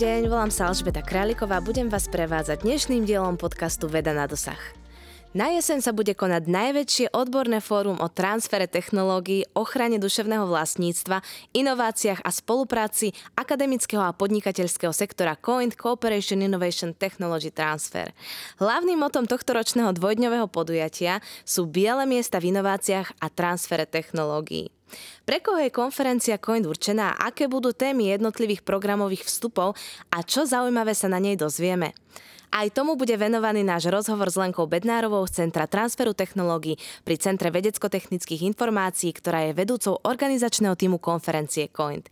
Deň, volám sa Alžbeta Králiková a budem vás prevádzať dnešným dielom podcastu Veda na dosah. Na jeseň sa bude konať najväčšie odborné fórum o transfere technológií, ochrane duševného vlastníctva, inováciách a spolupráci akademického a podnikateľského sektora COINT Cooperation Innovation Technology Transfer. Hlavným motom tohto ročného dvojdňového podujatia sú biele miesta v inováciách a transfere technológií. Pre koho je konferencia Coin určená, aké budú témy jednotlivých programových vstupov a čo zaujímavé sa na nej dozvieme? Aj tomu bude venovaný náš rozhovor s Lenkou Bednárovou z Centra transferu technológií pri Centre vedecko-technických informácií, ktorá je vedúcou organizačného týmu konferencie COINT.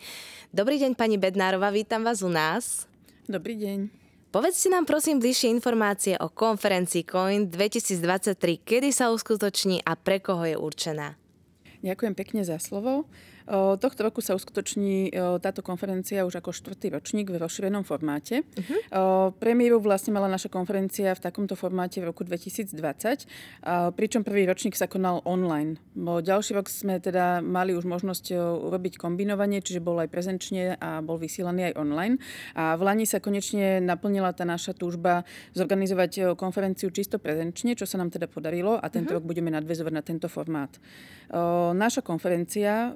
Dobrý deň, pani Bednárova, vítam vás u nás. Dobrý deň. Povedzte nám prosím bližšie informácie o konferencii COIN 2023, kedy sa uskutoční a pre koho je určená. Ďakujem pekne za slovo. Tohto roku sa uskutoční táto konferencia už ako štvrtý ročník v rozšírenom formáte. Uh-huh. Premiéru vlastne mala naša konferencia v takomto formáte v roku 2020, pričom prvý ročník sa konal online. Ďalší rok sme teda mali už možnosť urobiť kombinovanie, čiže bol aj prezenčne a bol vysielaný aj online. A v Lani sa konečne naplnila tá naša túžba zorganizovať konferenciu čisto prezenčne, čo sa nám teda podarilo a tento uh-huh. rok budeme nadvezovať na tento formát. Naša konferencia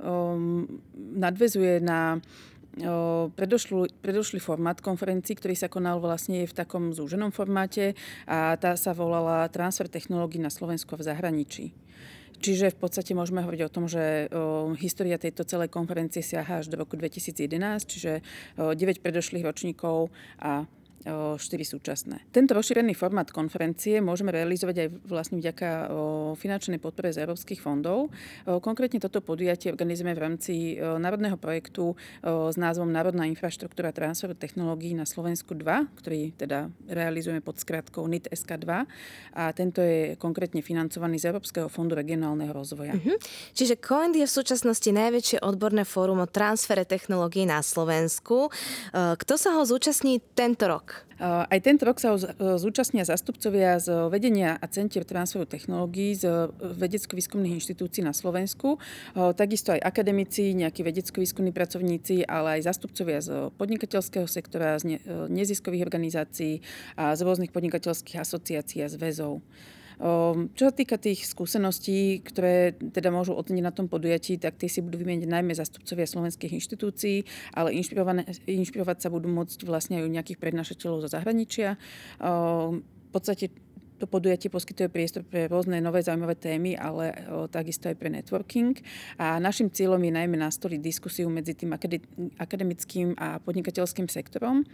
nadvezuje na predošlý, formát konferencií, ktorý sa konal vlastne v takom zúženom formáte a tá sa volala Transfer technológií na Slovensku v zahraničí. Čiže v podstate môžeme hovoriť o tom, že o, história tejto celej konferencie siaha až do roku 2011, čiže o, 9 predošlých ročníkov a 4 súčasné. Tento rozšírený formát konferencie môžeme realizovať aj vlastne vďaka finančnej podpore z európskych fondov. Konkrétne toto podujatie organizujeme v rámci národného projektu s názvom Národná infraštruktúra transferu technológií na Slovensku 2, ktorý teda realizujeme pod skratkou NIT SK2 a tento je konkrétne financovaný z Európskeho fondu regionálneho rozvoja. Uh-huh. Čiže COIND je v súčasnosti najväčšie odborné fórum o transfere technológií na Slovensku. Kto sa ho zúčastní tento rok? Aj tento rok sa zúčastnia zastupcovia z vedenia a centier transferu technológií z vedecko-výskumných inštitúcií na Slovensku, takisto aj akademici, nejakí vedecko-výskumní pracovníci, ale aj zastupcovia z podnikateľského sektora, z neziskových organizácií a z rôznych podnikateľských asociácií a zväzov. Ehm, čo sa týka tých skúseností, ktoré teda môžu odnieť na tom podujatí, tak tie si budú vymeniť najmä zastupcovia slovenských inštitúcií, ale inšpirovať sa budú môcť vlastne aj u nejakých prednášateľov zo zahraničia. Ehm, v podstate to podujatie poskytuje priestor pre rôzne nové zaujímavé témy, ale o, takisto aj pre networking. A našim cieľom je najmä nastoliť diskusiu medzi tým akademickým a podnikateľským sektorom.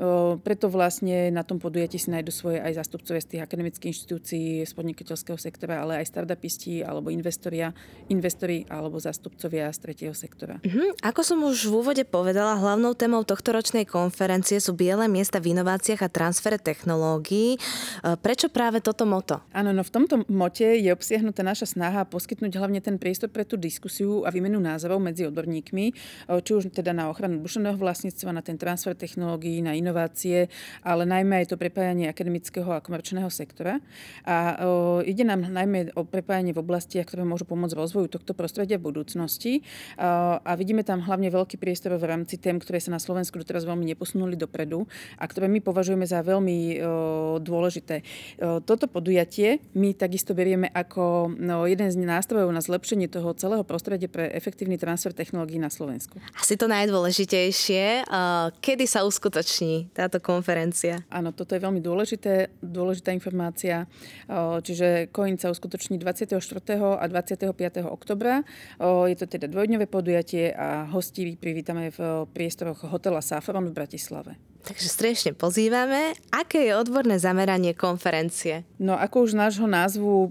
O, preto vlastne na tom podujatí si nájdu svoje aj zastupcovia z tých akademických inštitúcií, z podnikateľského sektora, ale aj startupisti alebo investoria, investori alebo zastupcovia z tretieho sektora. Uh-huh. Ako som už v úvode povedala, hlavnou témou tohto ročnej konferencie sú biele miesta v inováciách a transfere technológií. E, prečo práve toto moto. Áno, no v tomto mote je obsiahnutá naša snaha poskytnúť hlavne ten priestor pre tú diskusiu a výmenu názorov medzi odborníkmi, či už teda na ochranu duševného vlastníctva, na ten transfer technológií, na inovácie, ale najmä aj to prepájanie akademického a komerčného sektora. A o, ide nám najmä o prepájanie v oblastiach, ktoré môžu pomôcť rozvoju tohto prostredia v budúcnosti. A, a vidíme tam hlavne veľký priestor v rámci tém, ktoré sa na Slovensku doteraz veľmi neposunuli dopredu a ktoré my považujeme za veľmi o, dôležité. O, toto podujatie my takisto berieme ako no, jeden z nástrojov na zlepšenie toho celého prostredia pre efektívny transfer technológií na Slovensku. Asi to najdôležitejšie. Kedy sa uskutoční táto konferencia? Áno, toto je veľmi dôležité, dôležitá informácia. Čiže COIN sa uskutoční 24. a 25. oktobra. Je to teda dvojdňové podujatie a hostí privítame v priestoroch hotela Saffron v Bratislave. Takže strešne pozývame. Aké je odborné zameranie konferencie? No ako už nášho názvu um,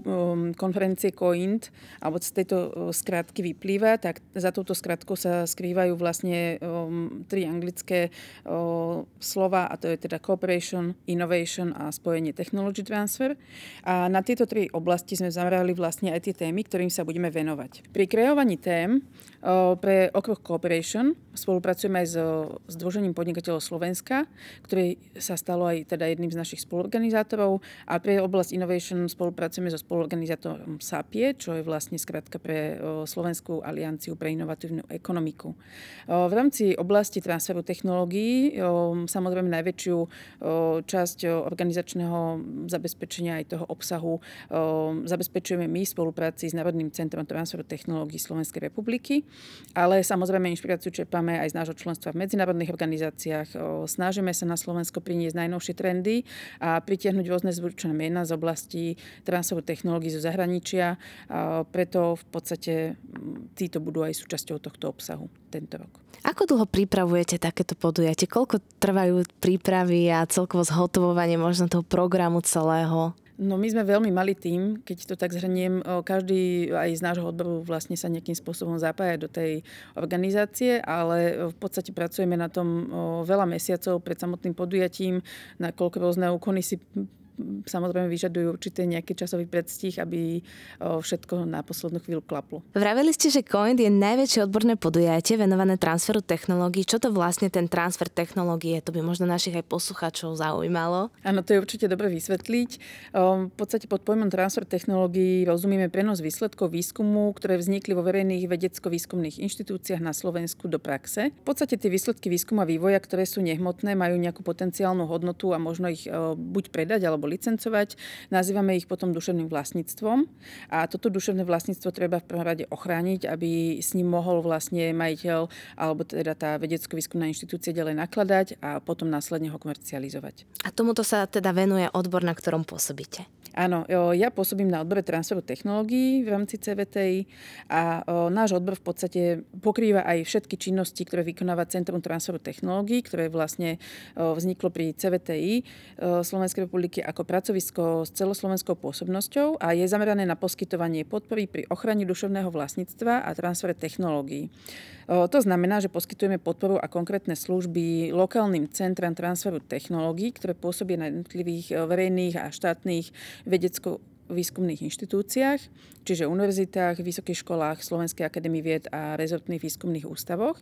konferencie COINT, alebo z tejto uh, skratky vyplýva, tak za touto skratkou sa skrývajú vlastne um, tri anglické uh, slova, a to je teda Cooperation, Innovation a spojenie Technology Transfer. A na tieto tri oblasti sme zamerali vlastne aj tie témy, ktorým sa budeme venovať. Pri kreovaní tém uh, pre okruh Cooperation spolupracujeme aj s Združením podnikateľov Slovenska, ktorý sa stalo aj teda jedným z našich spoluorganizátorov. A pre oblasť Innovation spolupracujeme so spoluorganizátorom SAPIE, čo je vlastne skratka pre Slovenskú alianciu pre inovatívnu ekonomiku. V rámci oblasti transferu technológií samozrejme najväčšiu časť organizačného zabezpečenia aj toho obsahu zabezpečujeme my v spolupráci s Národným centrom transferu technológií Slovenskej republiky, ale samozrejme inšpiráciu čerpáme aj z nášho členstva v medzinárodných organizáciách. Snažíme snažíme sa na Slovensko priniesť najnovšie trendy a pritiahnuť rôzne zvučné mená z oblasti transferu technológií zo zahraničia. Preto v podstate títo budú aj súčasťou tohto obsahu tento rok. Ako dlho pripravujete takéto podujatie? Koľko trvajú prípravy a celkovo zhotovovanie možno toho programu celého? No my sme veľmi malý tým, keď to tak zhrniem. Každý aj z nášho odboru vlastne sa nejakým spôsobom zapája do tej organizácie, ale v podstate pracujeme na tom veľa mesiacov pred samotným podujatím, na koľko rôzne úkony si samozrejme vyžadujú určité nejaký časový predstih, aby všetko na poslednú chvíľu klaplo. Vraveli ste, že COINT je najväčšie odborné podujatie venované transferu technológií. Čo to vlastne ten transfer technológie? To by možno našich aj poslucháčov zaujímalo. Áno, to je určite dobre vysvetliť. V podstate pod pojmom transfer technológií rozumieme prenos výsledkov výskumu, ktoré vznikli vo verejných vedecko-výskumných inštitúciách na Slovensku do praxe. V podstate tie výsledky výskuma a vývoja, ktoré sú nehmotné, majú nejakú potenciálnu hodnotu a možno ich buď predať alebo licencovať. Nazývame ich potom duševným vlastníctvom a toto duševné vlastníctvo treba v prvom rade ochrániť, aby s ním mohol vlastne majiteľ alebo teda tá vedecko-výskumná inštitúcia ďalej nakladať a potom následne ho komercializovať. A tomuto sa teda venuje odbor, na ktorom pôsobíte? Áno, ja pôsobím na odbore transferu technológií v rámci CVTI a náš odbor v podstate pokrýva aj všetky činnosti, ktoré vykonáva Centrum transferu technológií, ktoré vlastne vzniklo pri CVTI Slovenskej republiky ako pracovisko s celoslovenskou pôsobnosťou a je zamerané na poskytovanie podpory pri ochrane duševného vlastníctva a transfere technológií. To znamená, že poskytujeme podporu a konkrétne služby lokálnym centram transferu technológií, ktoré pôsobia na jednotlivých verejných a štátnych vedecko výskumných inštitúciách, čiže univerzitách, vysokých školách, Slovenskej akadémie vied a rezortných výskumných ústavoch.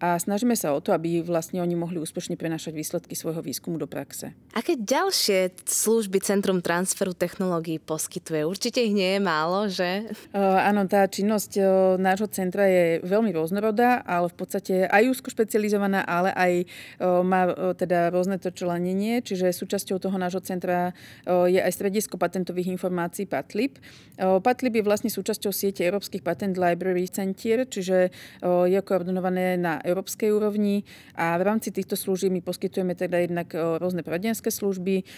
A snažíme sa o to, aby vlastne oni mohli úspešne prenašať výsledky svojho výskumu do praxe. Aké ďalšie služby Centrum transferu technológií poskytuje? Určite ich nie je málo, že? Uh, áno, tá činnosť uh, nášho centra je veľmi rôznorodá, ale v podstate aj úzko špecializovaná, ale aj uh, má uh, teda rôzne to členenie, čiže súčasťou toho nášho centra uh, je aj stredisko patentových informácií informácií PATLIB. PATLIB je vlastne súčasťou siete Európskych Patent Library Centier, čiže je koordinované na európskej úrovni a v rámci týchto služieb my poskytujeme teda jednak rôzne poradenské služby.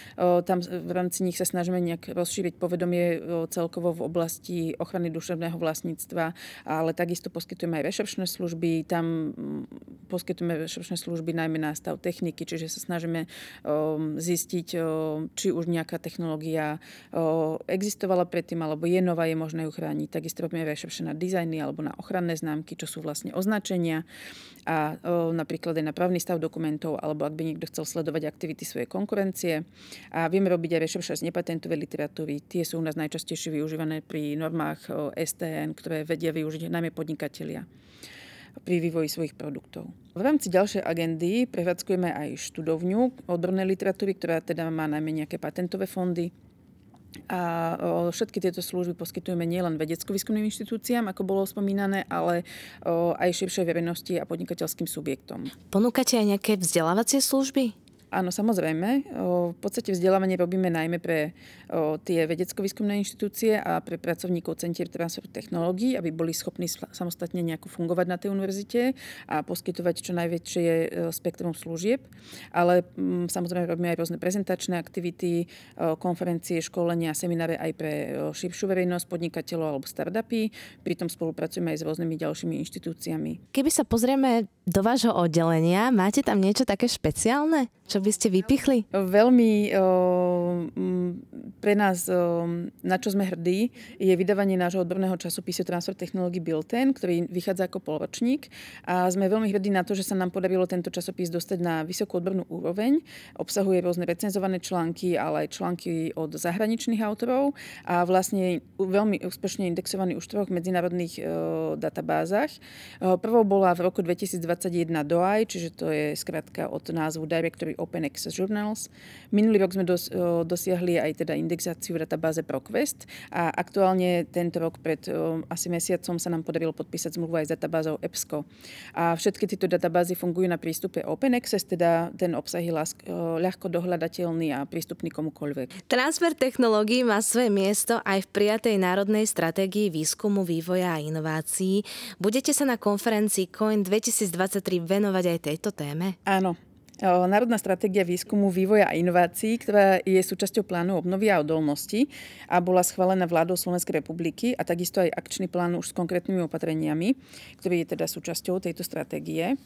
Tam v rámci nich sa snažíme nejak rozšíriť povedomie celkovo v oblasti ochrany duševného vlastníctva, ale takisto poskytujeme aj rešeršné služby. Tam poskytujeme rešeršné služby najmä na stav techniky, čiže sa snažíme zistiť, či už nejaká technológia existovala predtým alebo je nová, je možné ju chrániť. Takisto robíme rešerše na dizajny alebo na ochranné známky, čo sú vlastne označenia a o, napríklad aj na právny stav dokumentov alebo ak by niekto chcel sledovať aktivity svojej konkurencie. A vieme robiť aj rešerše z nepatentovej literatúry. Tie sú u nás najčastejšie využívané pri normách o, STN, ktoré vedia využiť najmä podnikatelia pri vývoji svojich produktov. V rámci ďalšej agendy prevádzkujeme aj študovňu odbornej literatúry, ktorá teda má najmä nejaké patentové fondy a všetky tieto služby poskytujeme nielen vedecko-výskumným inštitúciám, ako bolo spomínané, ale aj širšej verejnosti a podnikateľským subjektom. Ponúkate aj nejaké vzdelávacie služby? Áno, samozrejme. V podstate vzdelávanie robíme najmä pre tie vedecko-výskumné inštitúcie a pre pracovníkov Centier transferu technológií, aby boli schopní samostatne nejako fungovať na tej univerzite a poskytovať čo najväčšie e, spektrum služieb. Ale mm, samozrejme robíme aj rôzne prezentačné aktivity, konferencie, školenia, semináre aj pre širšiu verejnosť, podnikateľov alebo startupy. Pritom spolupracujeme aj s rôznymi ďalšími inštitúciami. Keby sa pozrieme do vášho oddelenia. Máte tam niečo také špeciálne, čo by ste vypichli? Veľmi pre nás, na čo sme hrdí, je vydávanie nášho odborného časopisu Transfer technológií Bilten, ktorý vychádza ako polročník. A sme veľmi hrdí na to, že sa nám podarilo tento časopis dostať na vysokú odbornú úroveň. Obsahuje rôzne recenzované články, ale aj články od zahraničných autorov a vlastne veľmi úspešne indexovaný už v troch medzinárodných databázach. Prvou bola v roku 2020 2021 DOI, čiže to je skratka od názvu Directory Open Access Journals. Minulý rok sme dos, dosiahli aj teda indexáciu v databáze ProQuest a aktuálne tento rok pred asi mesiacom sa nám podarilo podpísať zmluvu aj s databázou EBSCO. A všetky tieto databázy fungujú na prístupe Open Access, teda ten obsah je ľahko dohľadateľný a prístupný komukoľvek. Transfer technológií má svoje miesto aj v prijatej národnej stratégii výskumu, vývoja a inovácií. Budete sa na konferencii COIN 2020 2023 venovať aj tejto téme? Áno, Národná stratégia výskumu, vývoja a inovácií, ktorá je súčasťou plánu obnovy a odolnosti a bola schválená vládou Slovenskej republiky a takisto aj akčný plán už s konkrétnymi opatreniami, ktorý je teda súčasťou tejto stratégie.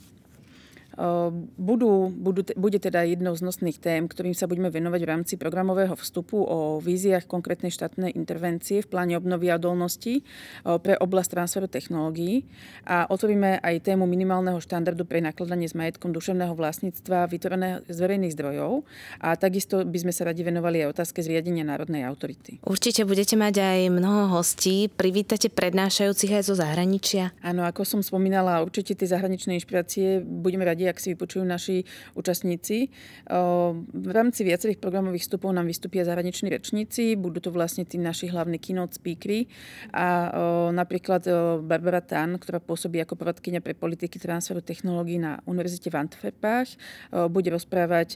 Budú, budú, bude teda jednou z nosných tém, ktorým sa budeme venovať v rámci programového vstupu o víziách konkrétnej štátnej intervencie v pláne obnovy a odolnosti pre oblasť transferu technológií a otvoríme aj tému minimálneho štandardu pre nakladanie s majetkom duševného vlastníctva vytvoreného z verejných zdrojov a takisto by sme sa radi venovali aj otázke zriadenia národnej autority. Určite budete mať aj mnoho hostí. Privítate prednášajúcich aj zo zahraničia. Áno, ako som spomínala, určite tie zahraničné inšpirácie budeme radi ak si vypočujú naši účastníci. V rámci viacerých programových vstupov nám vystúpia zahraniční rečníci, budú to vlastne tí naši hlavní keynote speakery a napríklad Barbara Tan, ktorá pôsobí ako poradkynia pre politiky transferu technológií na Univerzite v Antwerpách, bude rozprávať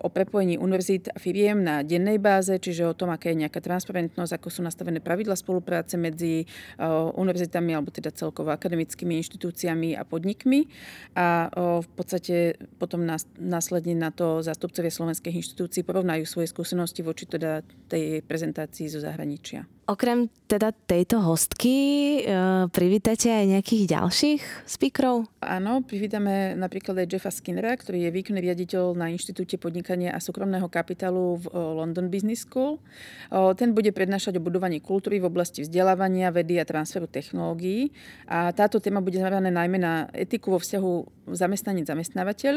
o prepojení univerzít a firiem na dennej báze, čiže o tom, aká je nejaká transparentnosť, ako sú nastavené pravidla spolupráce medzi univerzitami alebo teda celkovo akademickými inštitúciami a podnikmi. A v podstate potom nás, následne na to zástupcovia slovenských inštitúcií porovnajú svoje skúsenosti voči teda tej prezentácii zo zahraničia. Okrem teda tejto hostky e, privítate aj nejakých ďalších speakerov? Áno, privítame napríklad aj Jeffa Skinnera, ktorý je výkonný riaditeľ na Inštitúte podnikania a súkromného kapitálu v London Business School. Ten bude prednášať o budovaní kultúry v oblasti vzdelávania, vedy a transferu technológií. A táto téma bude zameraná najmä na etiku vo vzťahu zamestnanec-zamestnávateľ,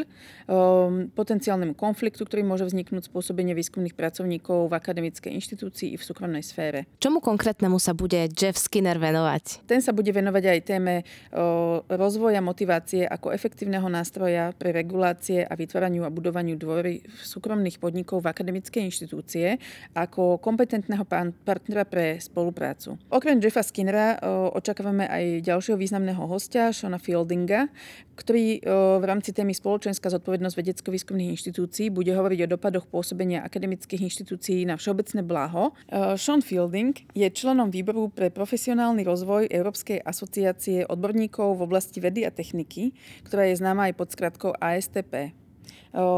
potenciálnemu konfliktu, ktorý môže vzniknúť spôsobenie výskumných pracovníkov v akademickej inštitúcii i v súkromnej sfére. Čomu konkrétnemu sa bude Jeff Skinner venovať? Ten sa bude venovať aj téme o, rozvoja motivácie ako efektívneho nástroja pre regulácie a vytváraniu a budovaniu dôvery súkromných podnikov v akademické inštitúcie ako kompetentného partnera pre spoluprácu. Okrem Jeffa Skinnera o, očakávame aj ďalšieho významného hostia, Shona Fieldinga, ktorý o, v rámci témy spoločenská zodpovednosť vedecko-výskumných inštitúcií bude hovoriť o dopadoch pôsobenia akademických inštitúcií na všeobecné blaho. Sean Fielding je členom výboru pre profesionálny rozvoj Európskej asociácie odborníkov v oblasti vedy a techniky, ktorá je známa aj pod skratkou ASTP.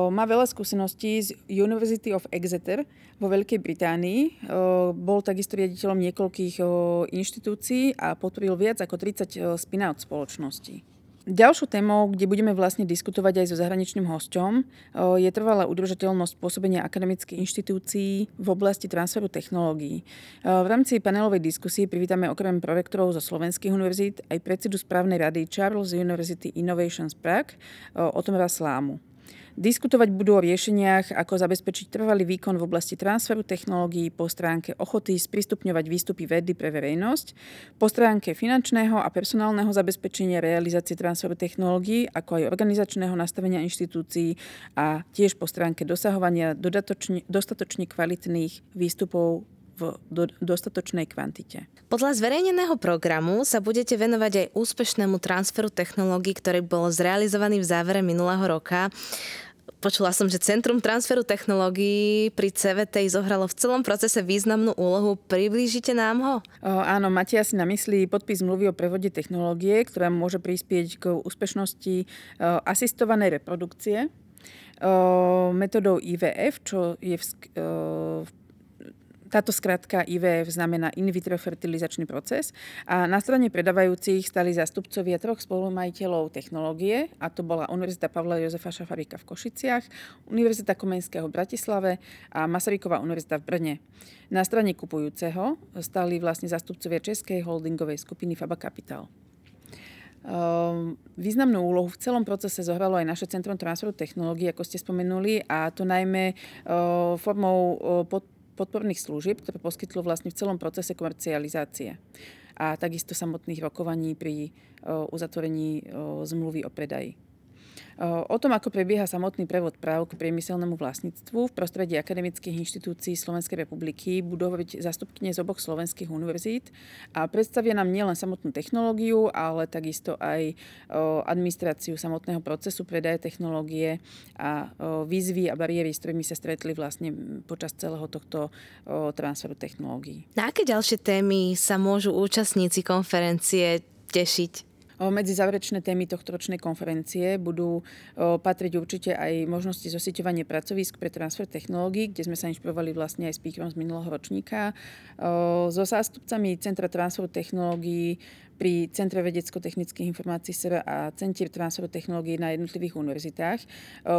Má veľa skúseností z University of Exeter vo Veľkej Británii. Bol takisto riaditeľom niekoľkých inštitúcií a potvoril viac ako 30 spin-out spoločností. Ďalšou témou, kde budeme vlastne diskutovať aj so zahraničným hosťom, je trvalá udržateľnosť pôsobenia akademických inštitúcií v oblasti transferu technológií. V rámci panelovej diskusie privítame okrem prorektorov zo slovenských univerzít aj predsedu správnej rady Charles University Innovations Prague, Otomara Slámu. Diskutovať budú o riešeniach, ako zabezpečiť trvalý výkon v oblasti transferu technológií po stránke ochoty sprístupňovať výstupy vedy pre verejnosť, po stránke finančného a personálneho zabezpečenia realizácie transferu technológií, ako aj organizačného nastavenia inštitúcií a tiež po stránke dosahovania dostatočne kvalitných výstupov v do, dostatočnej kvantite. Podľa zverejneného programu sa budete venovať aj úspešnému transferu technológií, ktorý bol zrealizovaný v závere minulého roka. Počula som, že Centrum transferu technológií pri CVT zohralo v celom procese významnú úlohu. Priblížite nám ho? O, áno, máte asi na mysli podpis zmluvy o prevode technológie, ktorá môže prispieť k úspešnosti o, asistovanej reprodukcie o, metodou IVF, čo je v, o, táto skratka IVF znamená in vitro fertilizačný proces a na strane predávajúcich stali zastupcovia troch spolumajiteľov technológie a to bola Univerzita Pavla Jozefa Šafárika v Košiciach, Univerzita Komenského v Bratislave a Masaryková univerzita v Brne. Na strane kupujúceho stali vlastne zastupcovia Českej holdingovej skupiny Faba Capital. Ehm, významnú úlohu v celom procese zohralo aj naše Centrum transferu technológií, ako ste spomenuli, a to najmä ehm, formou podporných služieb, ktoré poskytlo vlastne v celom procese komercializácie a takisto samotných rokovaní pri uzatvorení zmluvy o predaji. O tom, ako prebieha samotný prevod práv k priemyselnému vlastníctvu v prostredí akademických inštitúcií Slovenskej republiky budú hovoriť zastupkyne z oboch slovenských univerzít a predstavia nám nielen samotnú technológiu, ale takisto aj administráciu samotného procesu predaje technológie a výzvy a bariéry, s ktorými sa stretli vlastne počas celého tohto transferu technológií. Na aké ďalšie témy sa môžu účastníci konferencie tešiť? Medzi záverečné témy tohto ročnej konferencie budú patriť určite aj možnosti zosieťovania pracovisk pre transfer technológií, kde sme sa inšpirovali vlastne aj speakerom z minulého ročníka. So zástupcami Centra transferu technológií pri Centre vedecko-technických informácií SR a Centier transferu technológií na jednotlivých univerzitách.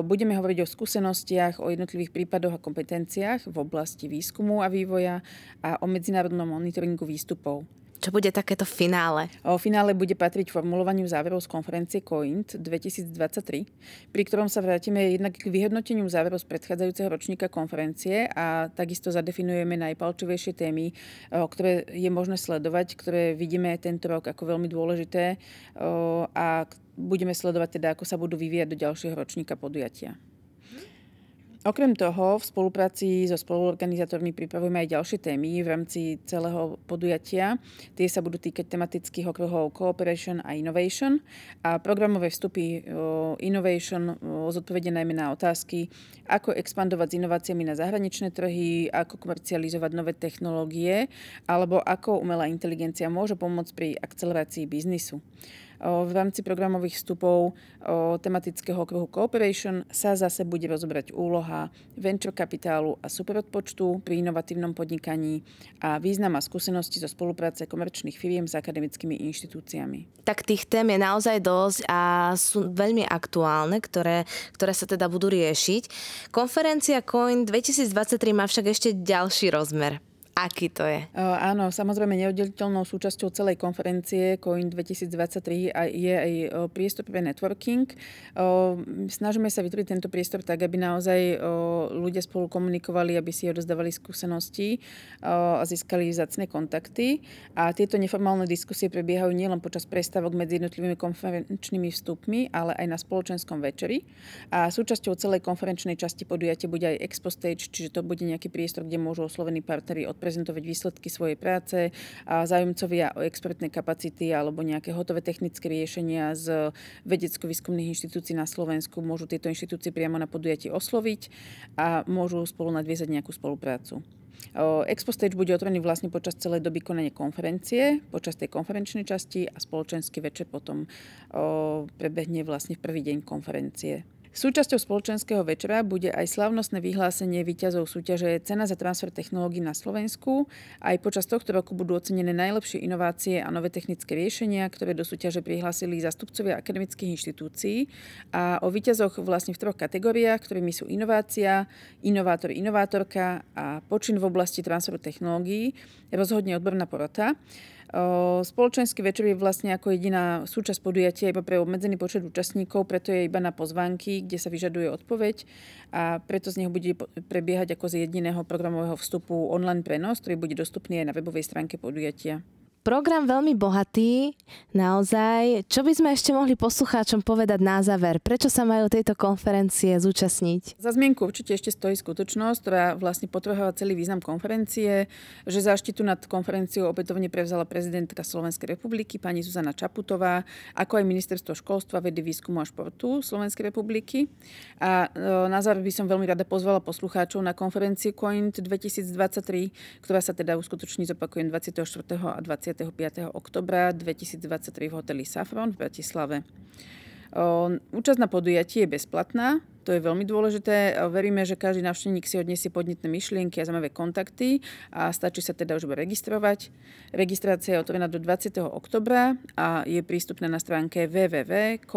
Budeme hovoriť o skúsenostiach, o jednotlivých prípadoch a kompetenciách v oblasti výskumu a vývoja a o medzinárodnom monitoringu výstupov. Čo bude takéto finále? O finále bude patriť formulovaniu záverov z konferencie COINT 2023, pri ktorom sa vrátime jednak k vyhodnoteniu záverov z predchádzajúceho ročníka konferencie a takisto zadefinujeme najpalčivejšie témy, ktoré je možné sledovať, ktoré vidíme tento rok ako veľmi dôležité a budeme sledovať teda, ako sa budú vyvíjať do ďalšieho ročníka podujatia. Okrem toho, v spolupráci so spoluorganizátormi pripravujeme aj ďalšie témy v rámci celého podujatia. Tie sa budú týkať tematických okruhov Cooperation a Innovation a programové vstupy Innovation zodpovedia najmä na otázky, ako expandovať s inováciami na zahraničné trhy, ako komercializovať nové technológie alebo ako umelá inteligencia môže pomôcť pri akcelerácii biznisu. V rámci programových vstupov tematického okruhu Cooperation sa zase bude rozobrať úloha venture kapitálu a superodpočtu pri inovatívnom podnikaní a význam a skúsenosti zo spolupráce komerčných firiem s akademickými inštitúciami. Tak tých tém je naozaj dosť a sú veľmi aktuálne, ktoré, ktoré sa teda budú riešiť. Konferencia COIN 2023 má však ešte ďalší rozmer. Aký to je? Áno, samozrejme neoddeliteľnou súčasťou celej konferencie COIN 2023 je aj priestor pre networking. Snažíme sa vytvoriť tento priestor tak, aby naozaj ľudia spolu komunikovali, aby si odozdávali skúsenosti a získali zacné kontakty. A tieto neformálne diskusie prebiehajú nielen počas prestávok medzi jednotlivými konferenčnými vstupmi, ale aj na spoločenskom večeri. A súčasťou celej konferenčnej časti podujatia bude aj Expo Stage, čiže to bude nejaký priestor, kde môžu oslovení partnery od prezentovať výsledky svojej práce a zájomcovia o expertné kapacity alebo nejaké hotové technické riešenia z vedecko-výskumných inštitúcií na Slovensku môžu tieto inštitúcie priamo na podujatí osloviť a môžu spolu nadviezať nejakú spoluprácu. Expo Stage bude otvorený vlastne počas celej doby konania konferencie, počas tej konferenčnej časti a spoločenský večer potom prebehne vlastne v prvý deň konferencie. Súčasťou spoločenského večera bude aj slavnostné vyhlásenie výťazov súťaže Cena za transfer technológií na Slovensku. Aj počas tohto roku budú ocenené najlepšie inovácie a nové technické riešenia, ktoré do súťaže prihlásili zastupcovia akademických inštitúcií. A o výťazoch vlastne v troch kategóriách, ktorými sú inovácia, inovátor, inovátorka a počin v oblasti transferu technológií, rozhodne odborná porota. Spoločenský večer je vlastne ako jediná súčasť podujatia iba pre obmedzený počet účastníkov, preto je iba na pozvánky, kde sa vyžaduje odpoveď a preto z neho bude prebiehať ako z jediného programového vstupu online prenos, ktorý bude dostupný aj na webovej stránke podujatia. Program veľmi bohatý, naozaj. Čo by sme ešte mohli poslucháčom povedať na záver? Prečo sa majú tejto konferencie zúčastniť? Za zmienku určite ešte stojí skutočnosť, ktorá vlastne potrhovala celý význam konferencie, že záštitu nad konferenciou opätovne prevzala prezidentka Slovenskej republiky pani Zuzana Čaputová, ako aj ministerstvo školstva, vedy, výskumu a športu Slovenskej republiky. A e, na záver by som veľmi rada pozvala poslucháčov na konferenciu COINT 2023, ktorá sa teda uskutoční zopakujem 24. a 20. 25. oktobra 2023 v hoteli Safron v Bratislave. Účasť na podujatí je bezplatná, To je veľmi dôležité. Veríme, že každý návštevník si odniesie podnetné myšlienky a zaujímavé kontakty a stačí sa teda už registrovať. Registrácia je otvorená do 20. oktobra a je prístupná na stránke www.cointt.sk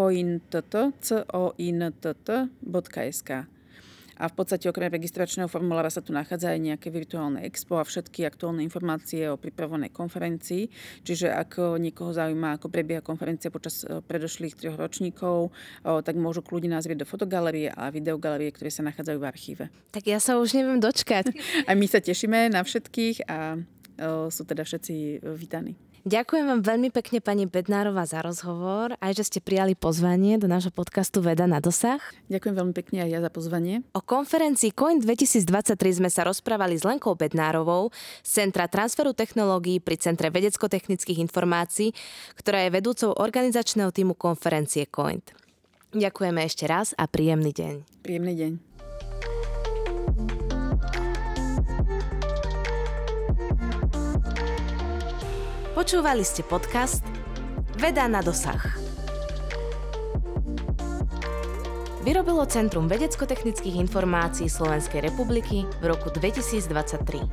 a v podstate okrem registračného formulára sa tu nachádza aj nejaké virtuálne expo a všetky aktuálne informácie o pripravovanej konferencii. Čiže ak niekoho zaujíma, ako prebieha konferencia počas e, predošlých troch ročníkov, tak môžu kľudne nazrieť do fotogalerie a videogalerie, ktoré sa nachádzajú v archíve. Tak ja sa už neviem dočkať. A my sa tešíme na všetkých a sú teda všetci vítaní. Ďakujem vám veľmi pekne, pani Bednárová, za rozhovor, aj že ste prijali pozvanie do nášho podcastu Veda na dosah. Ďakujem veľmi pekne aj ja za pozvanie. O konferencii Coin 2023 sme sa rozprávali s Lenkou Bednárovou z Centra transferu technológií pri Centre vedecko-technických informácií, ktorá je vedúcou organizačného týmu konferencie Coin. Ďakujeme ešte raz a príjemný deň. Príjemný deň. Počúvali ste podcast Veda na dosah. Vyrobilo Centrum vedecko-technických informácií Slovenskej republiky v roku 2023.